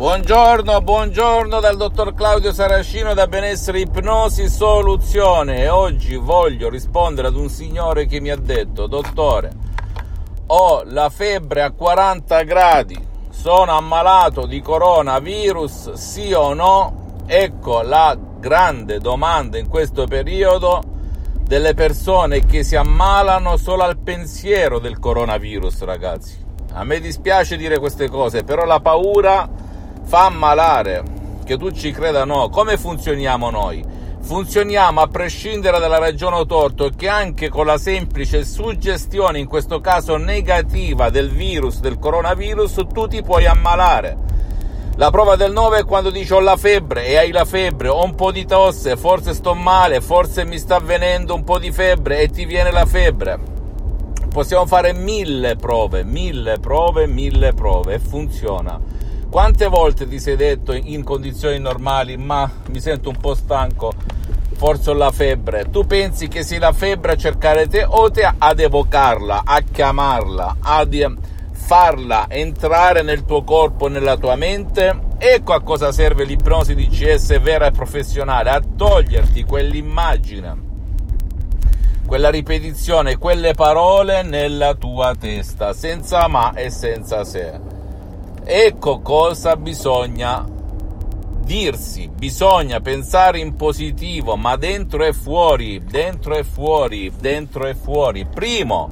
Buongiorno, buongiorno dal dottor Claudio Saracino da Benessere Ipnosi Soluzione e oggi voglio rispondere ad un signore che mi ha detto, dottore, ho la febbre a 40 gradi, sono ammalato di coronavirus, sì o no? Ecco la grande domanda in questo periodo delle persone che si ammalano solo al pensiero del coronavirus, ragazzi. A me dispiace dire queste cose, però la paura fa ammalare, che tu ci creda o no, come funzioniamo noi? Funzioniamo a prescindere dalla ragione o torto che anche con la semplice suggestione, in questo caso negativa, del virus, del coronavirus, tu ti puoi ammalare. La prova del 9 è quando dici ho la febbre e hai la febbre, ho un po' di tosse, forse sto male, forse mi sta avvenendo un po' di febbre e ti viene la febbre. Possiamo fare mille prove, mille prove, mille prove e funziona. Quante volte ti sei detto in condizioni normali, ma mi sento un po' stanco, forse ho la febbre? Tu pensi che sia la febbre a cercare te o te ad evocarla, a chiamarla, ad farla entrare nel tuo corpo, nella tua mente? Ecco a cosa serve l'ipnosi di CS vera e professionale, a toglierti quell'immagine quella ripetizione, quelle parole nella tua testa, senza ma e senza se. Ecco cosa bisogna dirsi, bisogna pensare in positivo, ma dentro e fuori, dentro e fuori, dentro e fuori. Primo,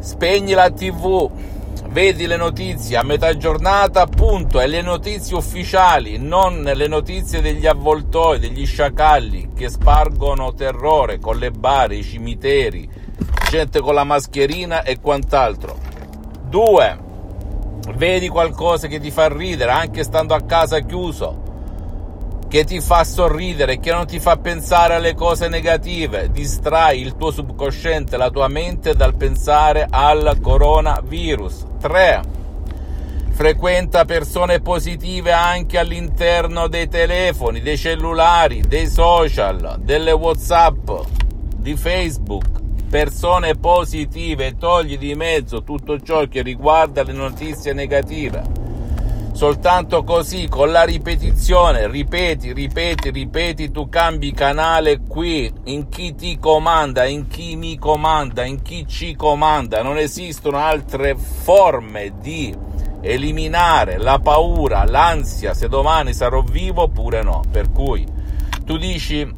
spegni la TV, vedi le notizie a metà giornata, appunto, e le notizie ufficiali, non le notizie degli avvoltoi, degli sciacalli che spargono terrore con le bare, i cimiteri, gente con la mascherina e quant'altro. Due, vedi qualcosa che ti fa ridere anche stando a casa chiuso, che ti fa sorridere, che non ti fa pensare alle cose negative, distrai il tuo subconsciente, la tua mente dal pensare al coronavirus. 3. Frequenta persone positive anche all'interno dei telefoni, dei cellulari, dei social, delle WhatsApp, di Facebook persone positive, togli di mezzo tutto ciò che riguarda le notizie negative. Soltanto così, con la ripetizione, ripeti, ripeti, ripeti, tu cambi canale qui, in chi ti comanda, in chi mi comanda, in chi ci comanda. Non esistono altre forme di eliminare la paura, l'ansia, se domani sarò vivo oppure no. Per cui tu dici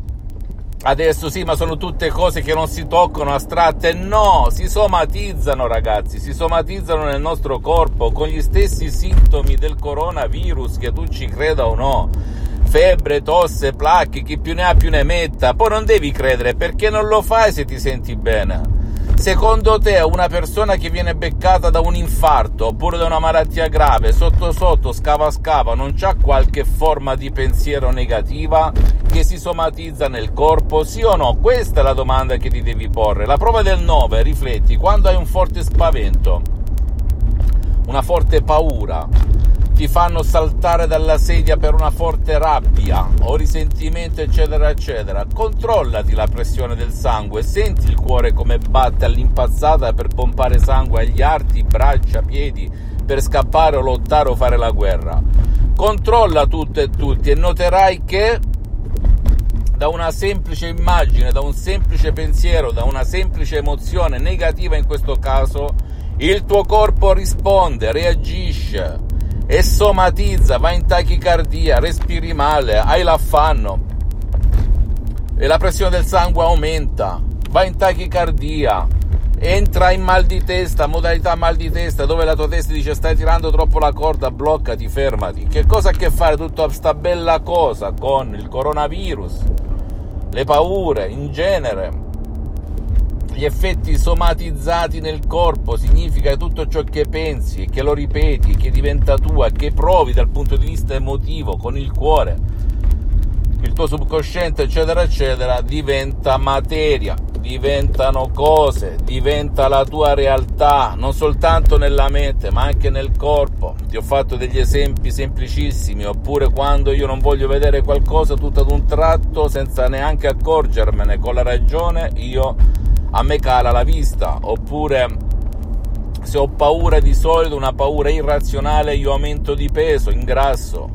Adesso sì, ma sono tutte cose che non si toccano, astratte. No, si somatizzano ragazzi, si somatizzano nel nostro corpo con gli stessi sintomi del coronavirus, che tu ci creda o no. Febbre, tosse, placche, chi più ne ha più ne metta. Poi non devi credere perché non lo fai se ti senti bene. Secondo te una persona che viene beccata da un infarto oppure da una malattia grave, sotto sotto, scava scava, non c'ha qualche forma di pensiero negativa che si somatizza nel corpo? Sì o no? Questa è la domanda che ti devi porre. La prova del 9, rifletti, quando hai un forte spavento, una forte paura, ti fanno saltare dalla sedia per una forte rabbia o risentimento, eccetera, eccetera. Controllati la pressione del sangue, senti il cuore come batte all'impazzata per pompare sangue agli arti, braccia, piedi, per scappare o lottare o fare la guerra. Controlla tutto e tutti e noterai che da una semplice immagine, da un semplice pensiero, da una semplice emozione negativa in questo caso, il tuo corpo risponde, reagisce e somatizza, va in tachicardia, respiri male, hai l'affanno e la pressione del sangue aumenta, va in tachicardia, entra in mal di testa, modalità mal di testa, dove la tua testa dice stai tirando troppo la corda, bloccati, fermati. Che cosa ha a che fare tutta questa bella cosa con il coronavirus, le paure in genere? Gli effetti somatizzati nel corpo significa tutto ciò che pensi, che lo ripeti, che diventa tua, che provi dal punto di vista emotivo, con il cuore, il tuo subconsciente, eccetera, eccetera, diventa materia, diventano cose, diventa la tua realtà, non soltanto nella mente, ma anche nel corpo. Ti ho fatto degli esempi semplicissimi, oppure quando io non voglio vedere qualcosa tutto ad un tratto, senza neanche accorgermene, con la ragione, io a me cala la vista, oppure Se ho paura di solito, una paura irrazionale, io aumento di peso, ingrasso.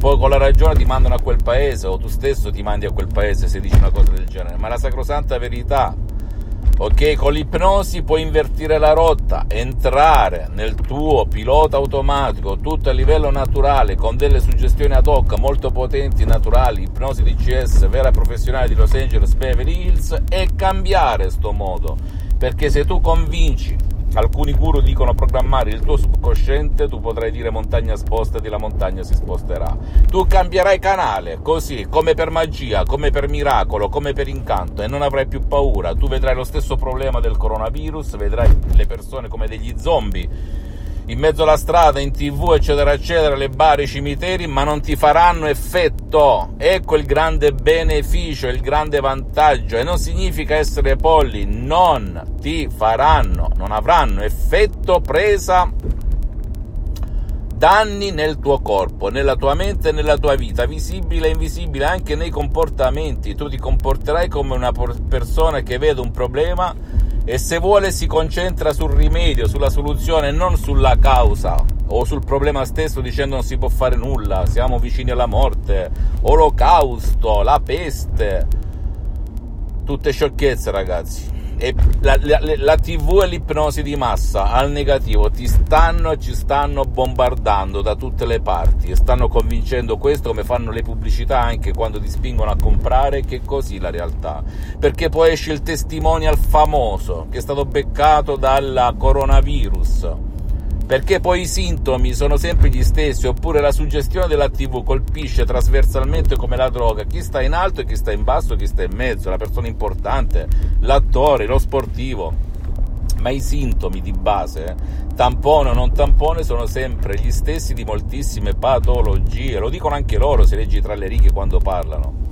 Poi con la ragione ti mandano a quel paese o tu stesso ti mandi a quel paese se dici una cosa del genere. Ma la sacrosanta verità Ok, con l'ipnosi puoi invertire la rotta, entrare nel tuo pilota automatico, tutto a livello naturale, con delle suggestioni ad hoc molto potenti, naturali, ipnosi DCS vera e professionale di Los Angeles Beverly Hills e cambiare sto modo. Perché se tu convinci alcuni guru dicono programmare il tuo subconsciente, tu potrai dire montagna spostati, la montagna si sposterà. Tu cambierai canale, così, come per magia, come per miracolo, come per incanto, e non avrai più paura. Tu vedrai lo stesso problema del coronavirus, vedrai le persone come degli zombie in mezzo alla strada, in tv, eccetera, eccetera, le bar, i cimiteri, ma non ti faranno effetto. Ecco il grande beneficio, il grande vantaggio. E non significa essere polli, non ti faranno, non avranno effetto presa danni nel tuo corpo, nella tua mente e nella tua vita, visibile e invisibile anche nei comportamenti. Tu ti comporterai come una persona che vede un problema e se vuole si concentra sul rimedio, sulla soluzione, non sulla causa o sul problema stesso dicendo non si può fare nulla, siamo vicini alla morte, olocausto, la peste, tutte sciocchezze ragazzi la, la, la, TV e l'ipnosi di massa al negativo ti stanno e ci stanno bombardando da tutte le parti e stanno convincendo questo come fanno le pubblicità anche quando ti spingono a comprare che è così la realtà. Perché poi esce il testimonial famoso che è stato beccato dal coronavirus perché poi i sintomi sono sempre gli stessi, oppure la suggestione della TV colpisce trasversalmente come la droga. Chi sta in alto e chi sta in basso chi sta in mezzo, la persona importante, l'attore, lo sportivo. Ma i sintomi di base, tampone o non tampone, sono sempre gli stessi di moltissime patologie, lo dicono anche loro se leggi tra le righe quando parlano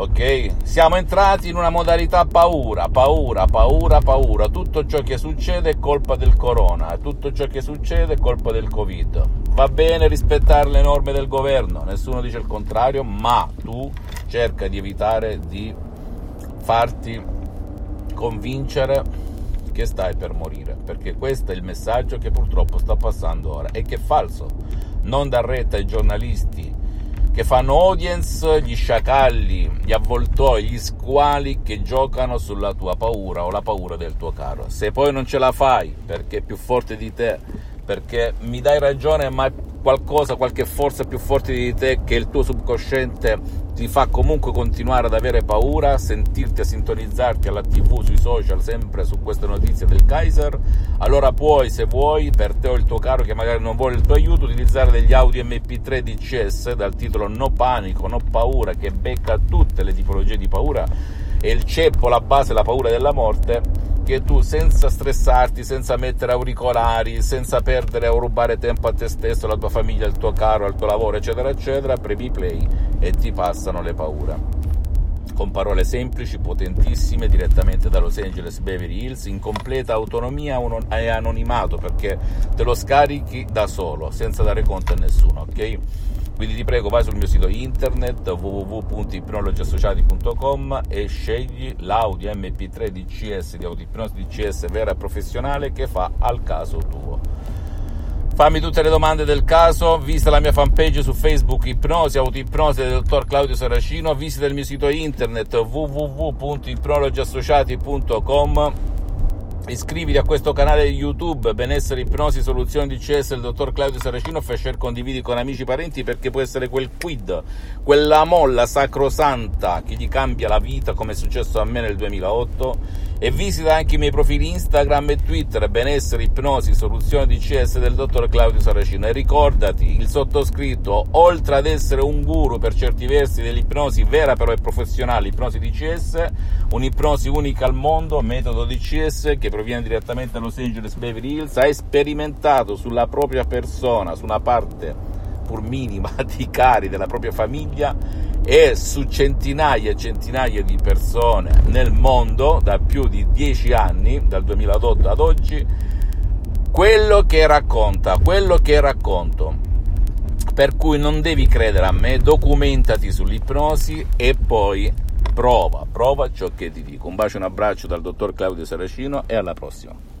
ok? Siamo entrati in una modalità paura, paura, paura, paura. Tutto ciò che succede è colpa del corona, tutto ciò che succede è colpa del Covid. Va bene rispettare le norme del governo, nessuno dice il contrario, ma tu cerca di evitare di farti convincere che stai per morire, perché questo è il messaggio che purtroppo sta passando ora e che è falso. Non dar retta ai giornalisti che fanno audience, gli sciacalli, gli avvoltoi, gli squali che giocano sulla tua paura o la paura del tuo caro. Se poi non ce la fai perché è più forte di te, perché mi dai ragione, ma qualcosa, qualche forza più forte di te che il tuo subconsciente ti fa comunque continuare ad avere paura, sentirti a sintonizzarti alla tv, sui social, sempre su queste notizie del Kaiser, allora puoi, se vuoi, per te o il tuo caro che magari non vuole il tuo aiuto, utilizzare degli audio MP3 DCS dal titolo No panico, no paura, che becca tutte le tipologie di paura. E il ceppo, la base, la paura della morte che tu senza stressarti, senza mettere auricolari, senza perdere o rubare tempo a te stesso, alla tua famiglia, al tuo caro, al tuo lavoro, eccetera, eccetera, premi play e ti passano le paure. Con parole semplici, potentissime, direttamente da Los Angeles Beverly Hills, in completa autonomia e anonimato perché te lo scarichi da solo, senza dare conto a nessuno, ok? Quindi ti prego vai sul mio sito internet www.ipnologiassociati.com e scegli l'Audi MP3 DCS di autoipnosi DCS vera e professionale che fa al caso tuo. Fammi tutte le domande del caso, visita la mia fanpage su Facebook Ipnosi, Autoipnosi del dottor Claudio Saracino, visita il mio sito internet www.ipnologiassociati.com Iscriviti a questo canale YouTube Benessere Ipnosi Soluzioni DCS del dottor Claudio Saracino share condividi con amici e parenti perché può essere quel quid, quella molla sacrosanta che gli cambia la vita come è successo a me nel 2008 e visita anche i miei profili Instagram e Twitter Benessere Ipnosi Soluzioni DCS del dottor Claudio Saracino. E ricordati il sottoscritto oltre ad essere un guru per certi versi dell'ipnosi vera però e professionale ipnosi DCS un'ipnosi unica al mondo metodo DCS che proviene direttamente da Los Angeles Beverly Hills, ha sperimentato sulla propria persona, su una parte pur minima di cari della propria famiglia e su centinaia e centinaia di persone nel mondo da più di dieci anni, dal 2008 ad oggi, quello che racconta, quello che racconto. Per cui non devi credere a me, documentati sull'ipnosi e poi prova, prova ciò che ti dico. Un bacio e un abbraccio dal dottor Claudio Saracino e alla prossima.